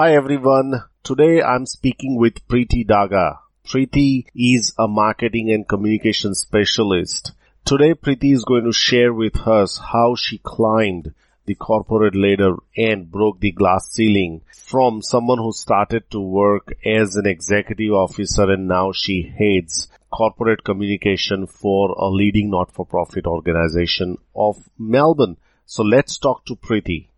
Hi everyone. Today I'm speaking with Preeti Daga. Preeti is a marketing and communication specialist. Today Preeti is going to share with us how she climbed the corporate ladder and broke the glass ceiling from someone who started to work as an executive officer and now she heads corporate communication for a leading not-for-profit organization of Melbourne. So let's talk to Preeti.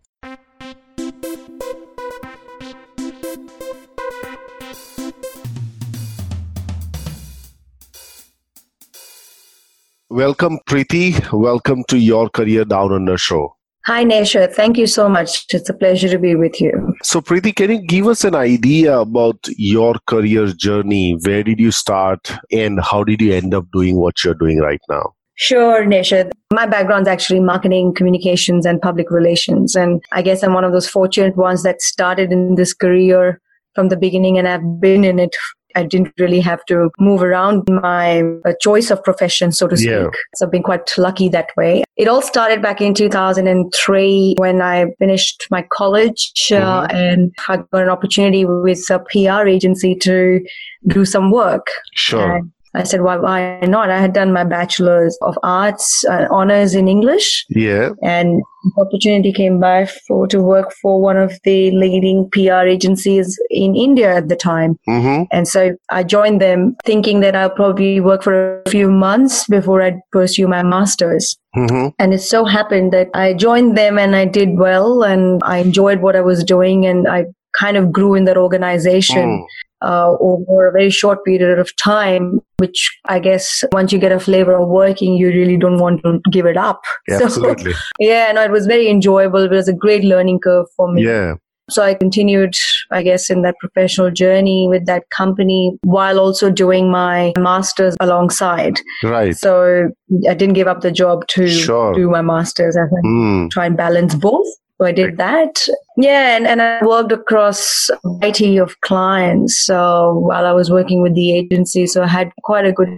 Welcome, Preeti. Welcome to your Career Down Under show. Hi, Nesha. Thank you so much. It's a pleasure to be with you. So, Preeti, can you give us an idea about your career journey? Where did you start and how did you end up doing what you're doing right now? Sure, Nesha. My background is actually marketing, communications, and public relations. And I guess I'm one of those fortunate ones that started in this career from the beginning and I've been in it I didn't really have to move around my uh, choice of profession, so to speak. Yeah. So I've been quite lucky that way. It all started back in 2003 when I finished my college uh, mm-hmm. and I got an opportunity with a PR agency to do some work. Sure. And I said, why, why not? I had done my bachelor's of arts uh, honors in English. Yeah. And opportunity came by for to work for one of the leading PR agencies in India at the time. Mm-hmm. And so I joined them thinking that I'll probably work for a few months before I'd pursue my master's. Mm-hmm. And it so happened that I joined them and I did well and I enjoyed what I was doing and I kind of grew in that organization. Mm uh, over a very short period of time, which I guess once you get a flavor of working, you really don't want to give it up. Yeah, so, absolutely. Yeah, no, it was very enjoyable. It was a great learning curve for me. Yeah. So I continued, I guess, in that professional journey with that company while also doing my master's alongside. Right. So I didn't give up the job to sure. do my master's. I mm. try and balance both. So I did that. Yeah, and, and I worked across a variety of clients so while I was working with the agency. So I had quite a good,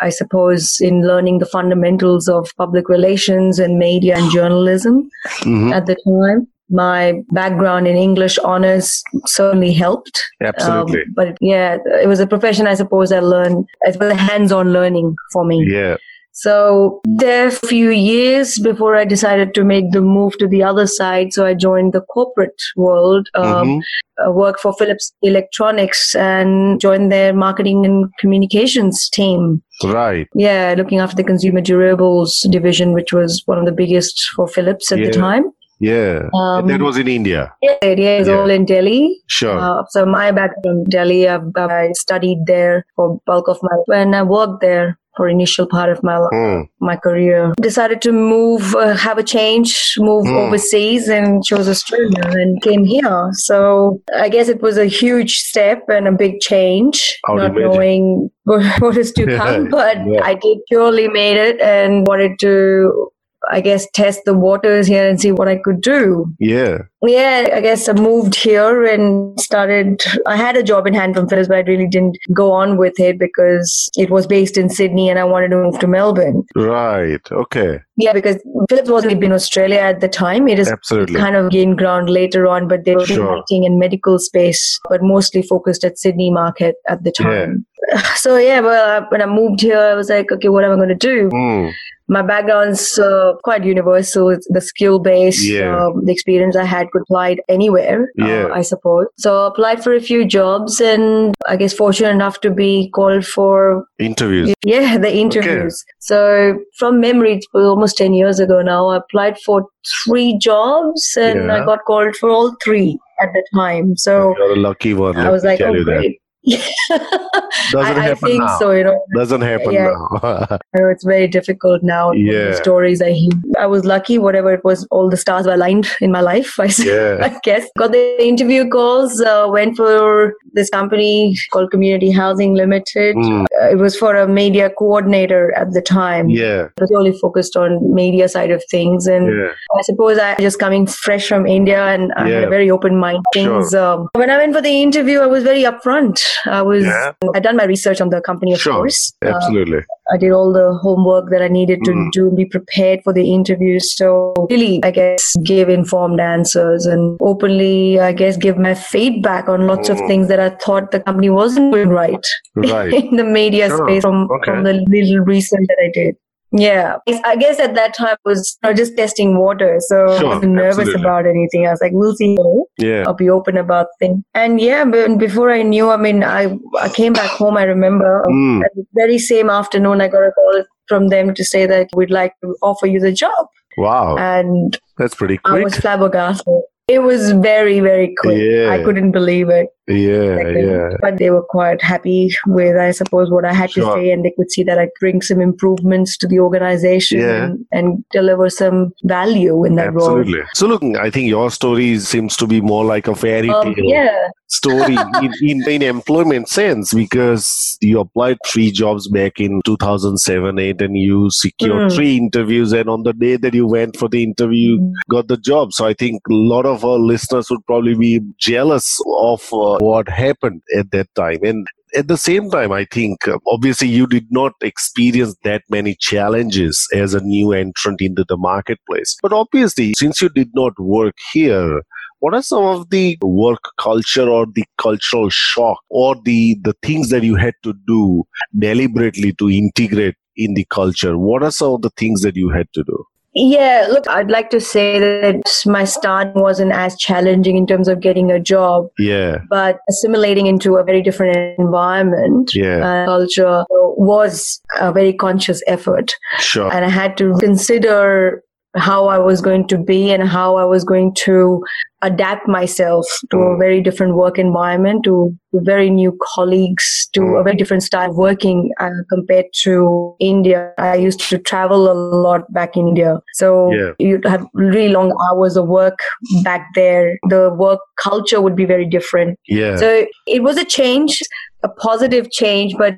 I suppose, in learning the fundamentals of public relations and media and journalism mm-hmm. at the time. My background in English honors certainly helped. Absolutely. Um, but yeah, it was a profession I suppose I learned. It was hands-on learning for me. Yeah. So there a few years before I decided to make the move to the other side. So I joined the corporate world, um, mm-hmm. uh, worked for Philips Electronics and joined their marketing and communications team. Right. Yeah, looking after the consumer durables division, which was one of the biggest for Philips at yeah. the time. Yeah. Um, that was in India. Yeah, yeah, it's yeah. all in Delhi. Sure. Uh, so my background Delhi, I've, I studied there for bulk of my, when I worked there for initial part of my mm. my career. Decided to move, uh, have a change, move mm. overseas, and chose Australia and came here. So I guess it was a huge step and a big change, not knowing what is to come. but yeah. I did purely made it and wanted to I guess, test the waters here and see what I could do. Yeah. Yeah, I guess I moved here and started. I had a job in hand from Philips, but I really didn't go on with it because it was based in Sydney and I wanted to move to Melbourne. Right. Okay. Yeah, because Philips wasn't in Australia at the time. It is Absolutely. kind of gained ground later on, but they were sure. in in medical space, but mostly focused at Sydney market at the time. So yeah, well, when I moved here, I was like, okay, what am I going to do? Mm my background's uh, quite universal. It's the skill base, yeah. um, the experience I had could apply anywhere, uh, yeah. uh, I suppose. So I applied for a few jobs and I guess fortunate enough to be called for interviews. Yeah, the interviews. Okay. So from memory, it was almost 10 years ago now, I applied for three jobs and yeah. I got called for all three at the time. So you're a lucky one. I was like, oh, great. Doesn't I, I happen think now. so. You know, Doesn't happen Yeah. now. I know it's very difficult now. Yeah. The stories I hear. I was lucky. Whatever it was, all the stars were aligned in my life. I, Yeah. I guess got the interview calls. Uh, went for this company called Community Housing Limited. Mm, it was for a media coordinator at the time. yeah. It was only focused on media side of things and Yeah. I suppose I just coming fresh from India and I had a very open mind. Things. Um, when I went for the interview, I was very upfront. I was. Yeah. I'd done my research on the company, of Sure. course. Uh, Absolutely. I did all the homework that I needed to Mm. do and be prepared for the interview. So really, I guess, give informed answers and openly, I guess, give my feedback on lots of Mm. things that I thought the company wasn't doing right Right. in the media Sure. space from, Okay. from the little research that I did. Yeah, I guess at that time I was you know, just testing water, so Sure, I wasn't nervous absolutely. about anything. I was like, "We'll see." Yeah. I'll be open about things. And yeah, but before I knew, I mean, I I came back home. I remember Mm, the very same afternoon, I got a call from them to say that we'd like to offer you the job, wow. and That's pretty quick. I was flabbergasted. It was very very quick. Yeah. I couldn't believe it. Yeah. Yeah. But they were quite happy with, I suppose, what I had Sure. to say, and they could see that I bring some improvements to the organization Yeah. and, and deliver some value in that role. Absolutely. So, look, I think your story seems to be more like a fairy tale Um, yeah, story in, in, in employment sense because you applied three jobs back in 2007 8 and you secured Mm. three interviews and on the day that you went for the interview Mm. got the job so i think a lot of our listeners would probably be jealous of uh, what happened at that time. And at the same time i think uh, obviously you did not experience that many challenges as a new entrant into the marketplace. But obviously since you did not work here what are some of the work culture or the cultural shock or the the things that you had to do deliberately to integrate in the culture? What are some of the things that you had to do Yeah, look, I'd like to say that my start wasn't as challenging in terms of getting a job, yeah but assimilating into a very different environment Yeah. and culture was a very conscious effort. sure And I had to consider how I was going to be and how I was going to adapt myself to a Mm. very different work environment, to, very new colleagues, to Mm. a very different style of working uh, compared to India. I used to travel a lot back in India. So Yeah. you'd have really long hours of work back there. The work culture would be very different. yeah So it was a change, a positive change, but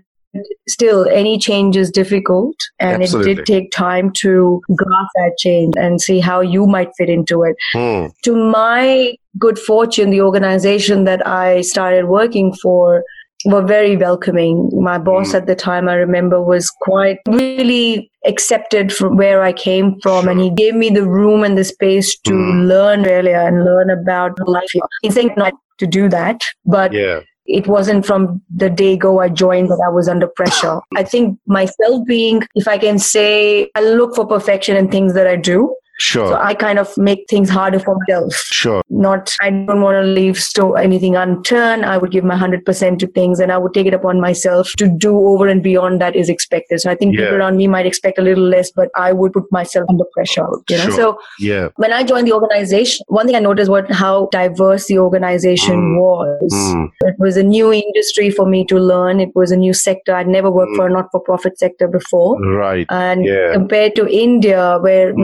still any change is difficult and it did take time to grasp that change and see how you might fit into it Hmm. to my good fortune the organization that i started working for were very welcoming my boss Mm. at the time i remember was quite really accepted from where i came from and he gave me the room and the space to Mm. learn earlier and learn about life he's saying not to do that but yeah it wasn't from the day go I joined that I was under pressure. I think myself being, if I can say, I look for perfection in things that I do. Sure So I kind of make things harder for myself. sure Not, I don't want to leave sto- anything unturned. I would give my 100% to things and I would take it upon myself to do over and beyond that is expected. So I think Yeah. people around me might expect a little less, but I would put myself under pressure, you know? Sure. So yeah when I joined the organization, one thing I noticed was how diverse the organization Mm. was. Hmm. It was a new industry for me to learn. It was a new sector. I'd never worked for a not for profit sector before. right And Yeah. compared to India, where Mm.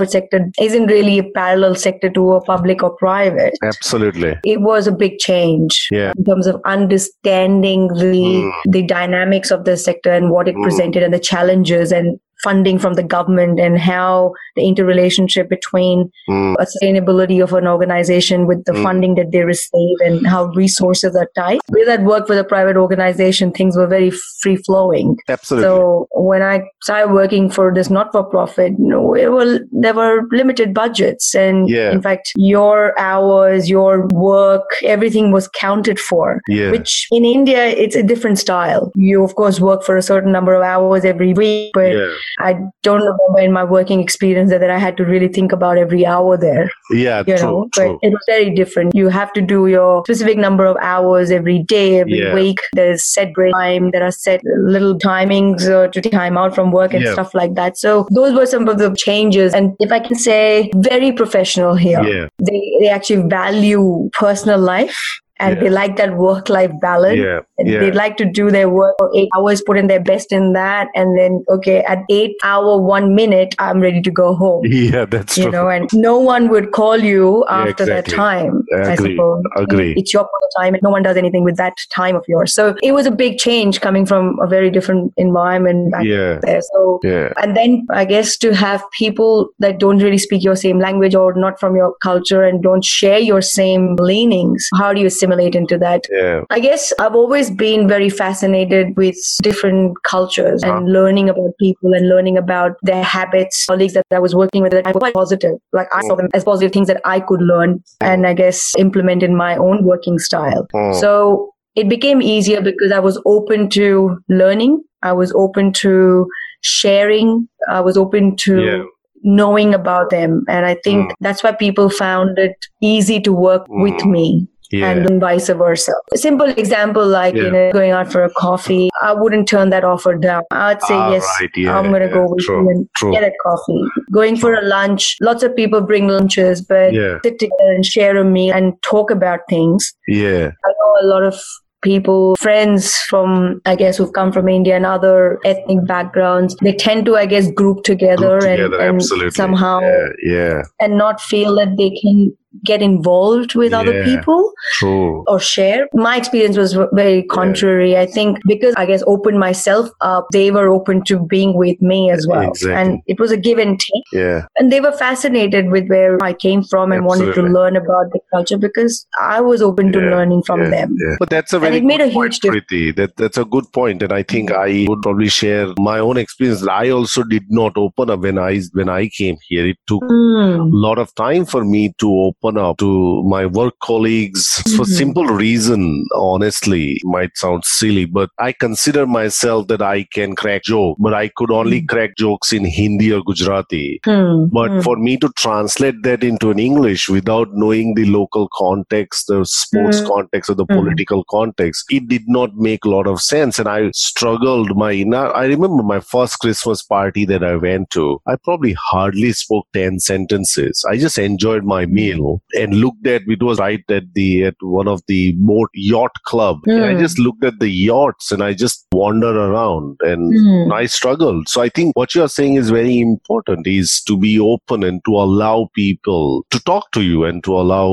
Not for profit sector isn't really a parallel sector to a public or private, absolutely it was a big change Yeah. in terms of understanding the Mm. the dynamics of the sector and what it Mm. presented and the challenges and funding from the government and how the interrelationship between a sustainability of an organization with the Mm. funding that they receive and how resources are tight. With that work with a private organization, things were very free flowing. absolutely So when I started working for this not for profit, you know, it were, there were limited budgets. And Yeah. in fact, your hours, your work, everything was counted for. yeah Which in India, it's a different style. You, of course, work for a certain number of hours every week, but yeah I don't remember in my working experience that, that I had to really think about every hour there. Yeah you true know true. but it was very different. You have to do your specific number of hours every day every Yeah. week. There's set break time. There are set little timings uh, to time out from work and Yeah. stuff like that. So those were some of the changes. And if i can say very professional here. Yeah. They, they actually value personal life and Yeah. they like that work life balance. Yeah. And Yeah. They like to do their work for eight hours, put in their best in that, and then okay, at eight hour one minute, I'm ready to go home. Yeah, that's You true. know, and no one would call you Yeah, after that exactly. time. I Agree. suppose Agree. it's your time, and no one does anything with that time of yours. So it was a big change coming from a very different environment back yeah. there. So Yeah. and then I guess to have people that don't really speak your same language or not from your culture and don't share your same leanings, how do you assimilate into that? Yeah. I guess I've always been very fascinated with different cultures and Huh. learning about people and learning about their habits. Colleagues that I was working with, I was quite positive. Like I saw them as positive things that I could learn and I guess implement in my own working style. Hmm. So it became easier because I was open to learning. I was open to sharing. I was open to Yeah. knowing about them. And I think Mm. that's why people found it easy to work with Mm. me Yeah. and vice versa. A simple example like, Yeah. you know, going out for a coffee, I wouldn't turn that offer down. I'd say, Ah, yes, right. Yeah, I'm going to yeah. go with True, you and true. get a coffee. Going for a lunch, lots of people bring lunches, but sit together and share a meal and talk about things. Yeah. I know a lot of people, friends from, I guess, who've come from India and other ethnic backgrounds, they tend to, I guess, group together, Group and, together, and absolutely. somehow Yeah. Yeah. and not feel that they can get involved with other people True. or share. My experience was very contrary. I think because I guess opened myself up, they were open to being with me as well. Exactly. And it was a give and take. Yeah. And they were fascinated with where I came from and wanted to learn about the culture because I was open to Yeah, learning from yeah, them. yeah. But that's a And very it made good a point, huge difference. Preeti. That that's a good point, and I think I would probably share my own experience. I also did not open up when I when I came here. It took Mm. a lot of time for me to open up to my work colleagues for Mhm. simple reason honestly might sound silly but i consider myself that i can crack joke but i could only Mhm. crack jokes in hindi or gujarati Hmm. but Hmm. for me to translate that into an English without knowing the local context, the sports Mm. context, or the Mm. political context, it did not make a lot of sense. And I struggled. My now I remember my first Christmas party that I went to. I probably hardly spoke ten sentences. I just enjoyed my meal and looked at. It was right at the at one of the boat yacht club. And I Mm. just looked at the yachts and I just wander around and Hmm. I struggled. So I think what you're saying is very important is to be open and to allow people to talk to you and to allow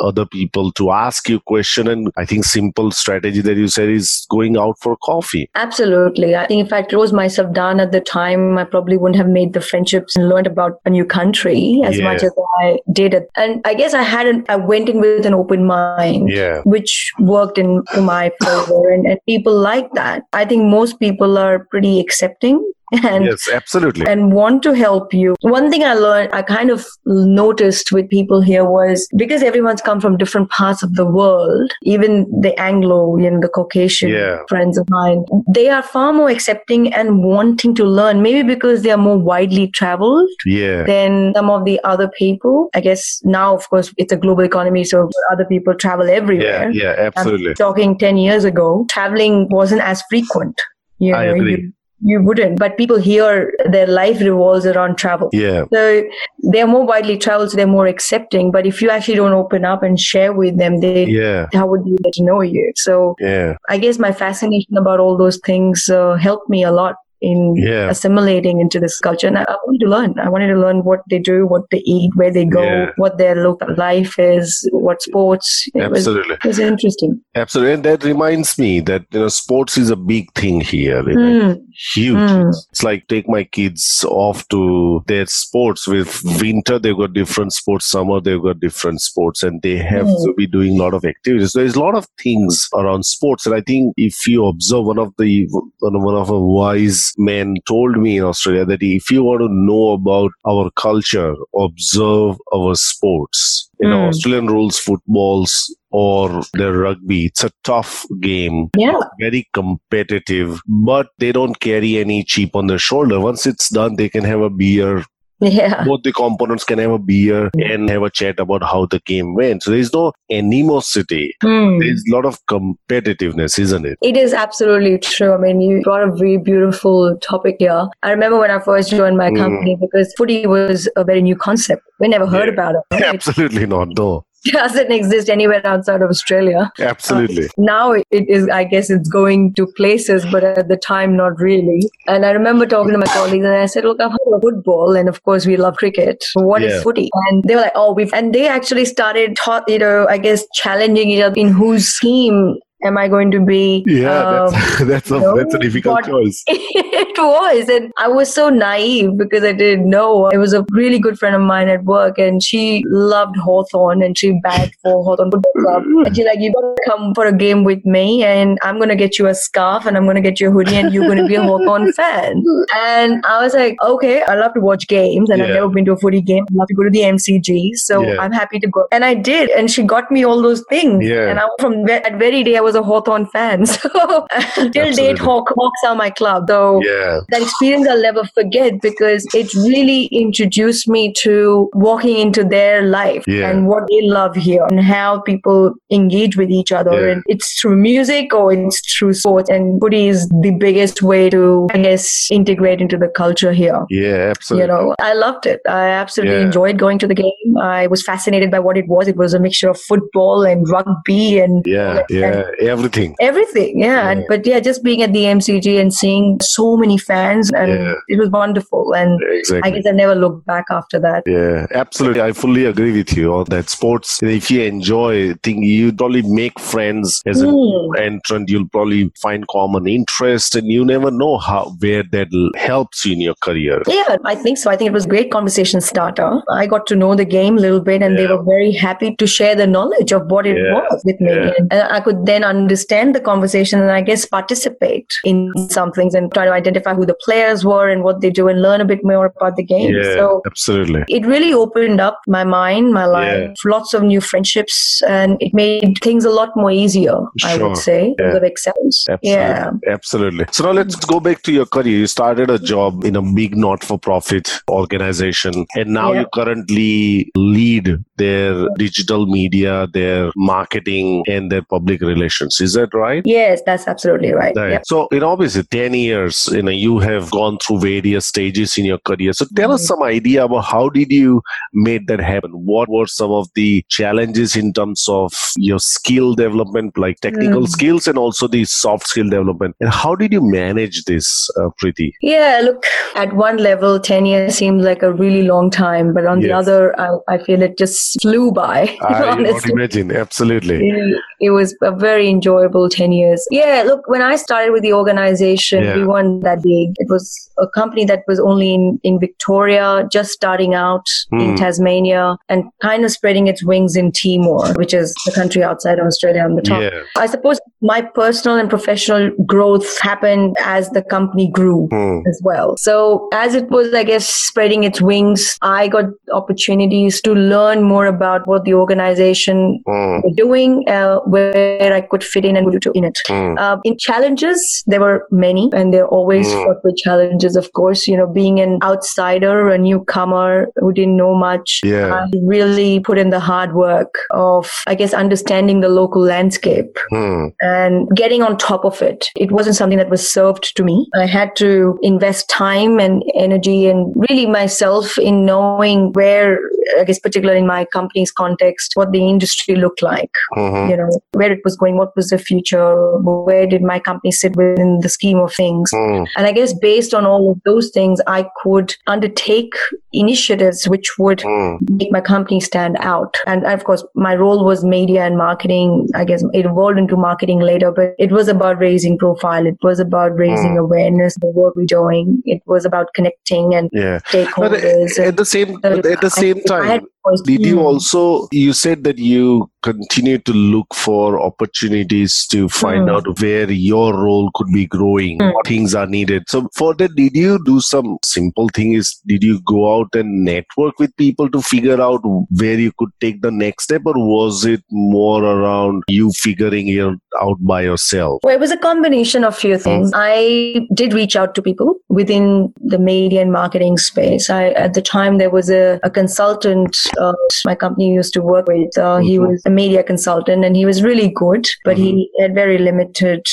other people to ask you question. And I think simple strategy that you said is going out for coffee. Absolutely. I think if I closed myself down at the time, I probably wouldn't have made the friendships and learned about a new country as Yeah. much as I did. It. And I guess I had an, I went in with an open mind. Yeah. Which worked in my favor, and, and people like that. I think most people are pretty accepting and yes, absolutely. and want to help you. One thing I learned, I kind of noticed with people here was because everyone's come from different parts of the world, even the Anglo, you know, the Caucasian Yeah. friends of mine, they are far more accepting and wanting to learn, maybe because they are more widely traveled Yeah. than some of the other people. I guess now, of course, it's a global economy, so other people travel Yeah. everywhere. Yeah. I'm Absolutely. talking 10 years ago, traveling wasn't as frequent. You I agree. You, you wouldn't. But people here, their life revolves around travel. Yeah. So they're more widely traveled, so they're more accepting. But if you actually don't open up and share with them, they Yeah. how would you get to know you? So Yeah. I guess my fascination about all those things uh, helped me a lot in Yeah. assimilating into this culture. And I, I wanted to learn. I wanted to learn what they do, what they eat, where they go, Yeah. what their local life is, what sports. It was, Absolutely. it was interesting. Absolutely. And that reminds me that, you know, sports is a big thing here. Mm, huge. Mm. It's like take my kids off to their sports. With winter, they've got different sports. Summer, they've got different sports, and they have Mm. to be doing a lot of activities. There's a lot of things around sports, and I think if you observe one of the one of a wise men told me in Australia that if you want to know about our culture, observe our sports. You know, Mm. Australian rules footballs or the rugby. It's a tough game Yeah. very competitive, but they don't carry any chip on their shoulder. Once it's done, they can have a beer. Yeah. Both the components can have a beer and have a chat about how the game went. So there's no animosity. Mm. There's a lot of competitiveness, isn't it? It is absolutely true. I mean, you brought a very beautiful topic here. I remember when I first joined my Mm. company because footy was a very new concept. We never heard Yeah. about it. right? Absolutely not. No. doesn't exist anywhere outside of Australia. Absolutely. Uh, now it is, I guess it's going to places, but at the time, not really. And I remember talking to my colleagues and I said, look, I've heard of football. And of course, we love cricket. What yeah. is footy? And they were like, oh, we've, and they actually started taught, you know, I guess challenging each other in whose team am I going to be? Yeah, um, that's, that's, a, know, that's a difficult choice. it was. And I was so naive because I didn't know. It was a really good friend of mine at work and she loved Hawthorn and she bagged for Hawthorn Football Club. And she's like, you got to come for a game with me and I'm going to get you a scarf and I'm going to get you a hoodie and you're going to be a Hawthorn fan. And I was like, okay, I love to watch games and yeah. I've never been to a footy game. I love to go to the MCG. So yeah. I'm happy to go. And I did. And she got me all those things. Yeah. And I, from that very day, I was a Hawthorn fan. So till date, Hawk, Hawks are my club. Though yeah. that experience I'll never forget because it really introduced me to walking into their life yeah. and what they love here and how people engage with each other. Yeah. And it's through music or it's through sports. And footy is the biggest way to, I guess, integrate into the culture here. Yeah, absolutely. You know, I loved it. I absolutely yeah. enjoyed going to the game. I was fascinated by what it was. It was a mixture of football and rugby and yeah, yeah, everything everything. Yeah. yeah. But yeah, just being at the MCG and seeing so many fans, and yeah. it was wonderful. And exactly. I guess I never looked back after that. Yeah, absolutely. I fully agree with you on that. Sports, if you enjoy, think you probably make friends as mm. an entrant. You'll probably find common interest, and you never know how where that helps you in your career. Yeah, I think so. I think it was a great conversation starter. I got to know the game a little bit, and yeah. they were very happy to share the knowledge of what it was with me, and I could then understand the conversation and I guess participate in some things and try to identify who the players were and what they do and learn a bit more about the game. Yeah, so absolutely. It really opened up my mind, my life, yeah. lots of new friendships and it made things a lot more easier, sure. I would say, yeah. of acceptance. Absolutely. Yeah. Absolutely. So now let's go back to your career. You started a job in a big not-for-profit organization and now yeah. you currently lead their digital media, their marketing and their public relations. Is that right? Yes, that's absolutely right. right. Yep. So, in obviously 10 years, you know, you have gone through various stages in your career. So tell mm-hmm. us some idea about how did you make that happen? What were some of the challenges in terms of your skill development, like technical mm. skills and also the soft skill development? And how did you manage this, uh, Preeti? Yeah, look, at one level, 10 years seems like a really long time, but on yes. the other, I, I, feel it just flew by. I imagine, absolutely. It, it was a very enjoyable enjoyable 10 years. Yeah, look, when I started with the organization, yeah. we weren't that big. It was a company that was only in, in Victoria, just starting out mm. in hmm. Tasmania and kind of spreading its wings in Timor, which is the country outside of Australia on the top. Yeah. I suppose my personal and professional growth happened as the company grew mm. as well. So as it was, I guess, spreading its wings, I got opportunities to learn more about what the organization mm. was doing, uh, where I could fit in and do in it. Mm. Uh, in challenges, there were many, and they're always mm. fought with challenges. Of course, you know, being an outsider, a newcomer who didn't know much, yeah. I really put in the hard work of, I guess, understanding the local landscape mm. And getting on top of it. It wasn't something that was served to me. I had to invest time and energy and really myself in knowing where, I guess, particularly in my company's context, what the industry looked like, mm-hmm. you know, where it was going, what was the future? Where did my company sit within the scheme of things? Mm. And I guess based on all of those things, I could undertake initiatives which would mm. make my company stand out. And of course, my role was media and marketing. I guess it evolved into marketing later, but it was about raising profile. It was about raising mm. awareness of the work we're doing. It was about connecting and yeah. stakeholders. But at the same, at the same time, did you also, you said that you continue to look for opportunities to find mm. out where your role could be growing, mm. what things are needed. So for that, did you do some simple thing is, did you go out and network with people to figure out where you could take the next step or was it more around you figuring it out by yourself? Well, it was a combination of few things. Mm. I did reach out to people within the media and marketing space. I, at the time, there was a, a consultant uh, my company used to work with. Uh, mm-hmm. He was a media consultant and he was really good, but mm-hmm. he had very limited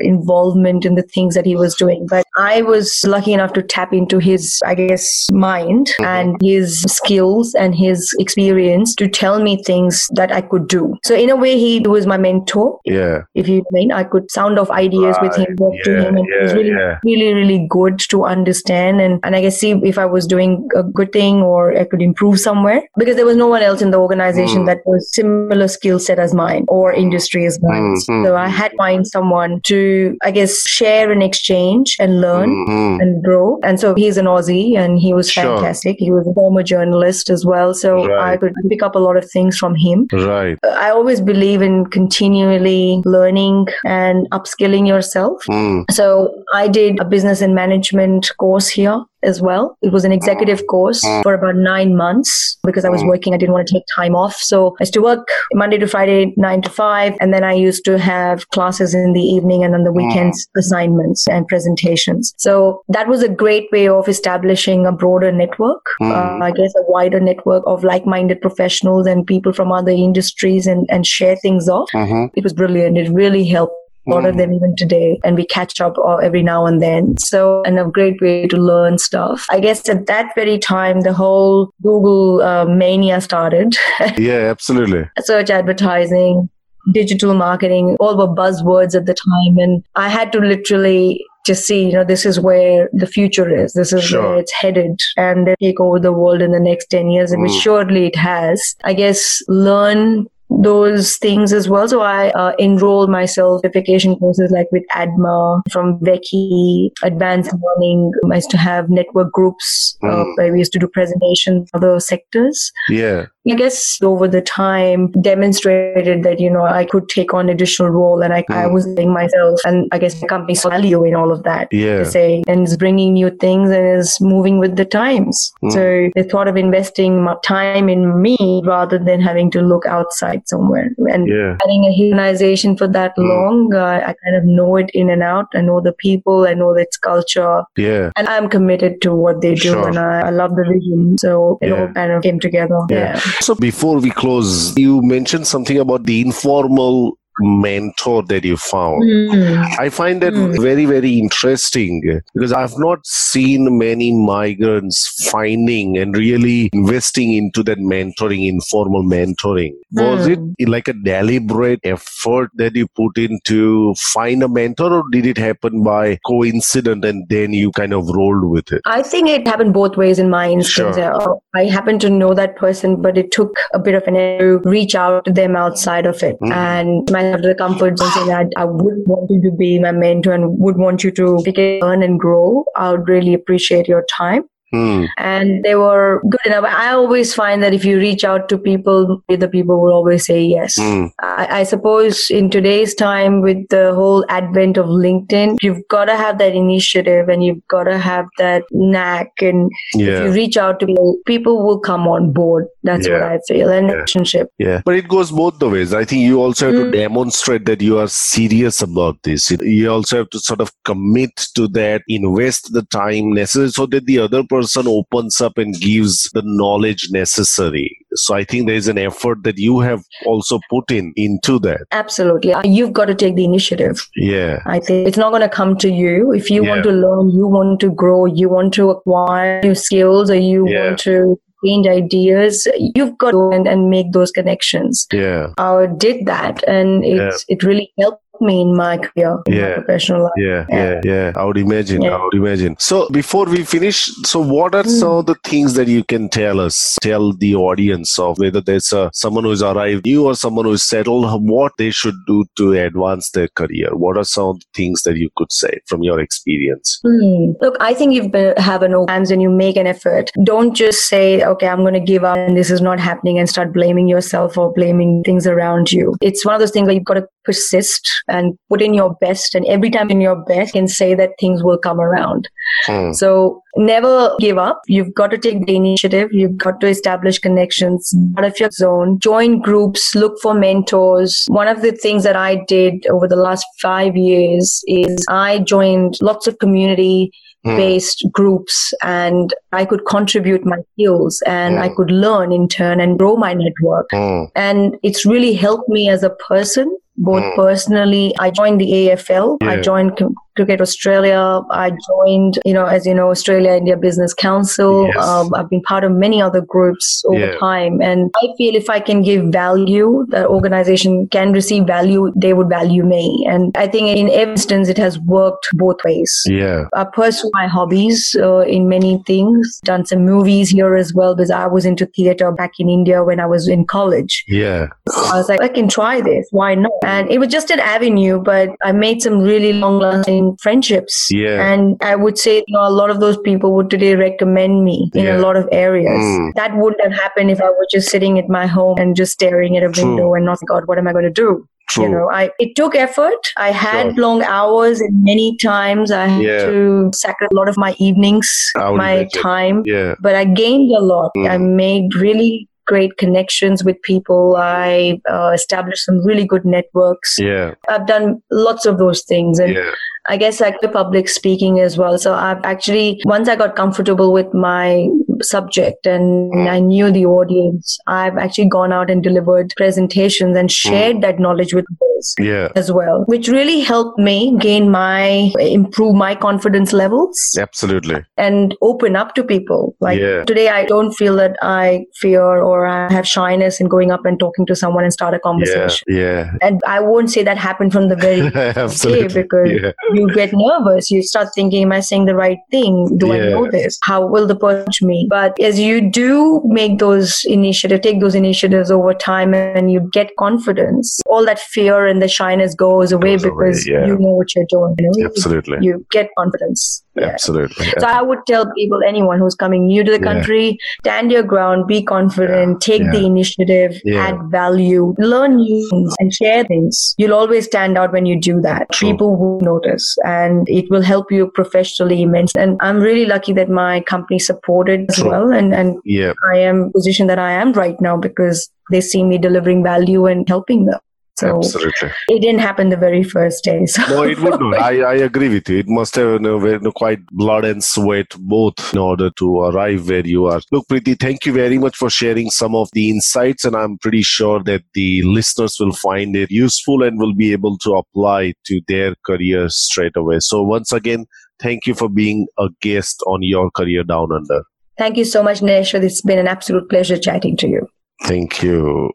involvement in the things that he was doing. But I was lucky enough to tap into his, I guess, mind Mm-hmm. and his skills and his experience to tell me things that I could do. So in a way, he was my mentor. Yeah. If you mean, I could sound off ideas with him, Right. talk to him, and it was yeah, really, yeah. really, really good to understand and and I guess see if I was doing a good thing or I could improve somewhere because there was no one else in the organization Mm. that was similar skill set as mine or industry as mine. Mm, mm, So I had to find someone to, I guess, share and exchange and learn Mhm. and grow. And so he's an Aussie and he was Sure. fantastic. He was a former journalist as well. So Right. I could pick up a lot of things from him. Right. I always believe in continually learning and upskilling yourself. Mm. So I did a business and management course here as well. It was an executive course for about nine months because I was working. I didn't want to take time off. So I used to work Monday to Friday, nine to five. And then I used to have classes in the evening and on the weekends, assignments and presentations. So that was a great way of establishing a broader network. Uh, I guess a wider network of like-minded professionals and people from other industries and, and share things off. Mhm. It was brilliant. It really helped lot of them even today and we catch up every now and then. So and a great way to learn stuff. I guess at that very time the whole google uh, mania started. Yeah, absolutely. search advertising digital marketing all were buzzwords at the time. And i had to literally just see you know this is where the future is. This is Sure. where it's headed. And they take over the world in the next 10 years and which Mm. surely it has. I guess learn those things as well. So I uh, enrolled myself certification courses like with ADMA from Veki, Advanced Learning. I used to have network groups uh, Mm. where we used to do presentations other sectors. Yeah. I guess over the time demonstrated that, you know, I could take on additional role and I, I Mm. was doing myself and I guess the company saw value in all of that Yeah. say and is bringing new things and is moving with the times. Mm. So they thought of investing my time in me rather than having to look outside somewhere. And Yeah. having a organization for that Mm. long, uh, I kind of know it in and out. I know the people, I know its culture, Yeah. and I'm committed to what they do, Sure. and I, I love the vision. So it Yeah. all kind of came together. Yeah. yeah. So before we close, you mentioned something about the informal mentor that you found. Mm. I find that Mm. very, very interesting because I've not seen many migrants finding and really investing into that mentoring, informal mentoring. Was Mm. it like a deliberate effort that you put in to find a mentor, or did it happen by coincidence and then you kind of rolled with it? I think it happened both ways in my instance. Sure. Uh, I happen to know that person, but it took a bit of an effort to reach out to them outside of it. Mhm. And my have the comfort zone saying that I would want you to be my mentor and would want you to learn and grow. I would really appreciate your time. Hmm. And they were good enough. I always find that if you reach out to people, the people will always say yes. Hmm. I, I suppose in today's time with the whole advent of LinkedIn, you've got to have that initiative and you've got to have that knack. And if you reach out to people, people will come on board. That's what I feel. And Yeah. relationship. Yeah, but it goes both the ways. I think you also have to Mm. demonstrate that you are serious about this. You also have to sort of commit to that, invest the time necessary so that the other person opens up and gives the knowledge necessary. So I think there is an effort that you have also put in into that. Absolutely. Uh, You've got to take the initiative. Yeah. I think it's not going to come to you. If you want to learn, you want to grow, you want to acquire new skills, or you Yeah. want to change ideas, you've got to and, and make those connections. Yeah. I did that, and it's it really helped me in my career, Yeah. my professional life. Yeah, yeah, yeah. I would imagine. Yeah. I would imagine. So before we finish, so what are some of the things that you can tell us, tell the audience of whether there's a, someone who's arrived new or someone who's settled, what they should do to advance their career? What are some of the things that you could say from your experience? Hmm. Look, I think you've been, have an times and you make an effort. Don't just say, okay, I'm going to give up and this is not happening and start blaming yourself or blaming things around you. It's one of those things where you've got to persist and put in your best. And every time in your best, you can say that things will come around. Hmm. So never give up. You've got to take the initiative. You've got to establish connections out of your zone, join groups, look for mentors. One of the things that I did over the last five years is I joined lots of community Hmm. based groups and I could contribute my skills and I Hmm. could learn in turn and grow my network. Hmm. And it's really helped me as a person both mm. personally. I joined the AFL. Yeah. I joined Cricket Australia. I joined, you know, as you know, Australia India Business Council. Yes. Um, I've been part of many other groups over yeah. time. And I feel if I can give value, the organization can receive value, they would value me. And I think in every instance, it has worked both ways. Yeah. I pursue my hobbies uh, in many things, done some movies here as well because I was into theater back in India when I was in college. Yeah. I was like, I can try this. Why not? And it was just an avenue, but I made some really long lasting friendships. Yeah. And I would say, you know, a lot of those people would today recommend me in yeah. a lot of areas. Mm. That wouldn't have happened if I was just sitting at my home and just staring at a True. window and not, God, what am I going to do? True. You know, I it took effort. I had sure. long hours, and many times I had yeah. to sacrifice a lot of my evenings, my time. Yeah. But I gained a lot. Mm. I made really great connections with people. I uh, established some really good networks. Yeah. I've done lots of those things. And yeah. I guess like the public speaking as well. So I've actually, once I got comfortable with my subject and mm. I knew the audience, I've actually gone out and delivered presentations and shared mm. that knowledge with others yeah. as well, which really helped me gain my, improve my confidence levels. Absolutely. And open up to people. Like yeah. today, I don't feel that I fear or I have shyness in going up and talking to someone and start a conversation. Yeah. yeah. And I won't say that happened from the very day because yeah you get nervous. You start thinking, am I saying the right thing? Do yeah. I know this? How will the person me? But as you do make those initiatives, take those initiatives over time and you get confidence, all that fear and the shyness goes away goes because away, yeah. you know what you're doing. You know? Absolutely. You get confidence. Yeah. Absolutely. So I would tell people, anyone who's coming new to the country, stand your ground, be confident, take the initiative, add value, learn new things and share things. You'll always stand out when you do that. True. People will notice and it will help you professionally immensely. And I'm really lucky that my company supported as well. And, and yeah. I am position that I am right now because they see me delivering value and helping them. So Absolutely. It didn't happen the very first day. So. No, it would not. I, I agree with you. It must have you know, you know, quite blood and sweat both in order to arrive where you are. Look, Preeti, thank you very much for sharing some of the insights, and I'm pretty sure that the listeners will find it useful and will be able to apply to their career straight away. So once again, thank you for being a guest on your career down under. Thank you so much, Neshwar. It's been an absolute pleasure chatting to you. Thank you.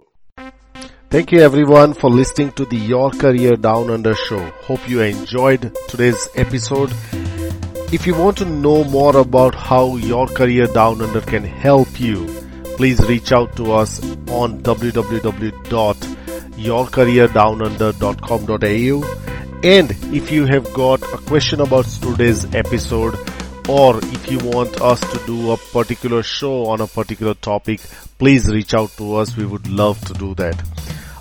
Thank you everyone for listening to the Your Career Down Under show. Hope you enjoyed today's episode. If you want to know more about how Your Career Down Under can help you, please reach out to us on www.yourcareerdownunder.com.au and if you have got a question about today's episode or if you want us to do a particular show on a particular topic, please reach out to us. We would love to do that.